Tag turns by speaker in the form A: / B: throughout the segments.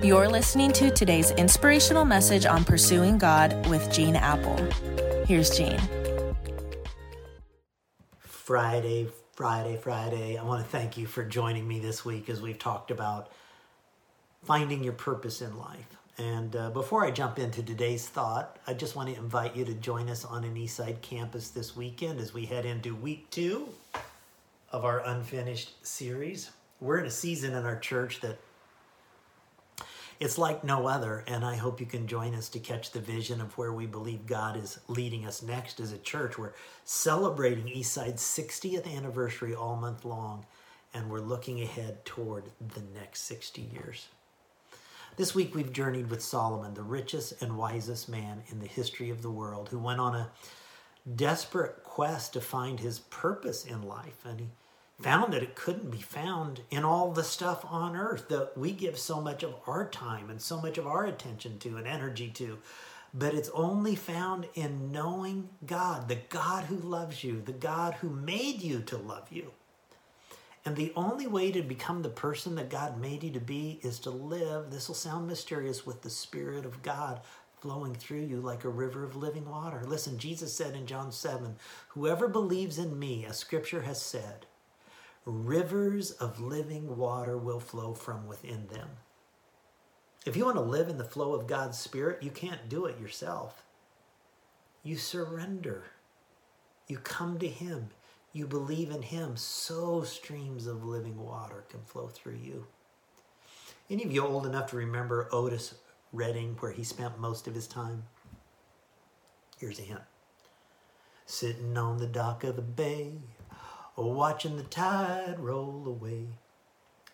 A: You're listening to today's inspirational message on pursuing God with Gene Appel. Here's Gene.
B: Friday, Friday, Friday. I want to thank you for joining me this week as we've talked about finding your purpose in life. And uh, before I jump into today's thought, I just want to invite you to join us on an Eastside campus this weekend as we head into week two of our unfinished series. We're in a season in our church that it's like no other, and I hope you can join us to catch the vision of where we believe God is leading us next as a church. We're celebrating Eastside's 60th anniversary all month long, and we're looking ahead toward the next 60 years. This week we've journeyed with Solomon, the richest and wisest man in the history of the world, who went on a desperate quest to find his purpose in life. And he found that it couldn't be found in all the stuff on earth that we give so much of our time and so much of our attention to and energy to. But it's only found in knowing God, the God who loves you, the God who made you to love you. And the only way to become the person that God made you to be is to live, this will sound mysterious, with the Spirit of God flowing through you like a river of living water. Listen, Jesus said in John 7 Whoever believes in me, as scripture has said, rivers of living water will flow from within them. If you want to live in the flow of God's Spirit, you can't do it yourself. You surrender. You come to Him. You believe in Him. So streams of living water can flow through you. Any of you old enough to remember Otis Redding, where he spent most of his time? Here's a hint. Sitting on the dock of the bay, watching the tide roll away.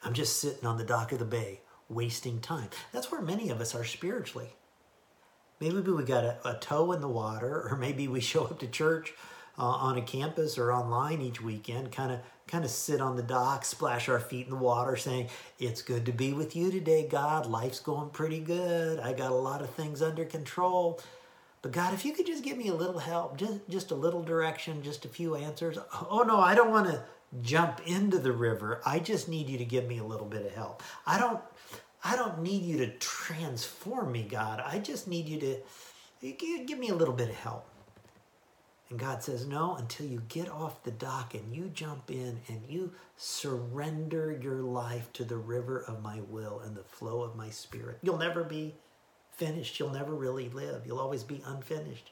B: I'm just sitting on the dock of the bay, wasting time. That's where many of us are spiritually. Maybe we got a, a toe in the water, or maybe we show up to church uh, on a campus or online each weekend, kind of kind of sit on the dock, splash our feet in the water, saying, "It's good to be with you today, God. Life's going pretty good. I got a lot of things under control." But God, if you could just give me a little help, just, just a little direction, just a few answers. Oh no, I don't want to jump into the river. I just need you to give me a little bit of help. I don't I don't need you to transform me, God. I just need you to give me a little bit of help. And God says, No, until you get off the dock and you jump in and you surrender your life to the river of my will and the flow of my spirit. You'll never be finished, you'll never really live. You'll always be unfinished.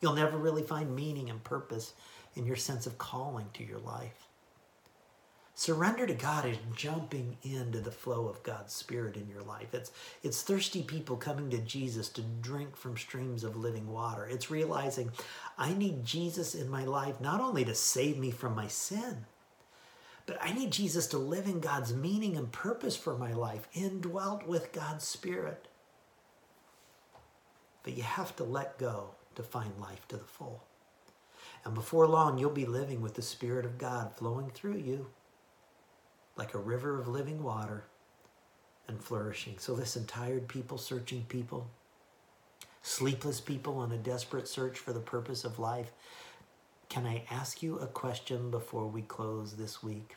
B: You'll never really find meaning and purpose in your sense of calling to your life. Surrender to God is jumping into the flow of God's Spirit in your life. It's, it's thirsty people coming to Jesus to drink from streams of living water. It's realizing I need Jesus in my life not only to save me from my sin, but I need Jesus to live in God's meaning and purpose for my life, indwelt with God's Spirit. But you have to let go to find life to the full. And before long, you'll be living with the Spirit of God flowing through you like a river of living water and flourishing. So, listen, tired people, searching people, sleepless people on a desperate search for the purpose of life. Can I ask you a question before we close this week?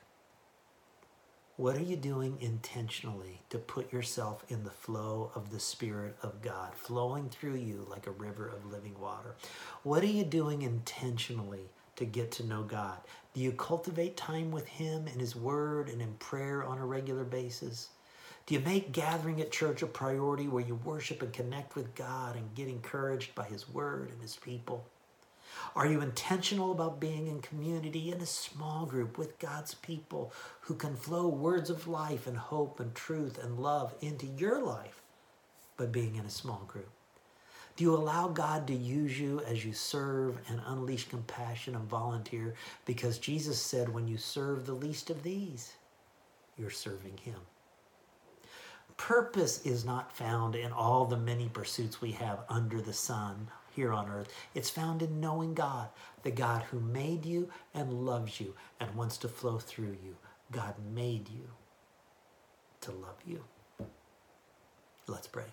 B: What are you doing intentionally to put yourself in the flow of the Spirit of God, flowing through you like a river of living water? What are you doing intentionally to get to know God? Do you cultivate time with Him in His Word and in prayer on a regular basis? Do you make gathering at church a priority where you worship and connect with God and get encouraged by His Word and His people? Are you intentional about being in community in a small group with God's people who can flow words of life and hope and truth and love into your life by being in a small group? Do you allow God to use you as you serve and unleash compassion and volunteer? Because Jesus said, when you serve the least of these, you're serving Him. Purpose is not found in all the many pursuits we have under the sun here on earth. It's found in knowing God, the God who made you and loves you and wants to flow through you. God made you to love you. Let's pray.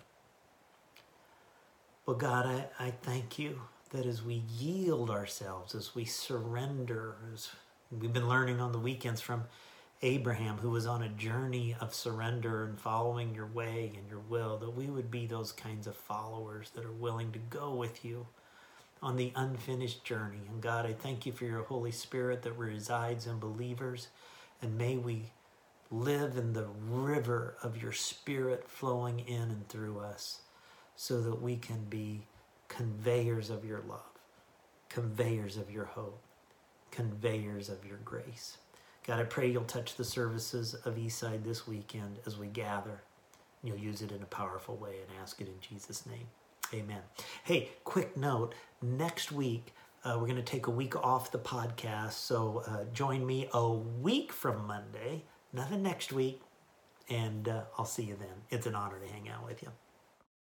B: Well, God, I, I thank you that as we yield ourselves, as we surrender, as we've been learning on the weekends from Abraham, who was on a journey of surrender and following your way and your will, that we would be those kinds of followers that are willing to go with you on the unfinished journey. And God, I thank you for your Holy Spirit that resides in believers. And may we live in the river of your Spirit flowing in and through us so that we can be conveyors of your love, conveyors of your hope, conveyors of your grace. God, I pray you'll touch the services of Eastside this weekend as we gather. You'll use it in a powerful way and ask it in Jesus' name. Amen. Hey, quick note next week, uh, we're going to take a week off the podcast. So uh, join me a week from Monday, nothing next week. And uh, I'll see you then. It's an honor to hang out with you.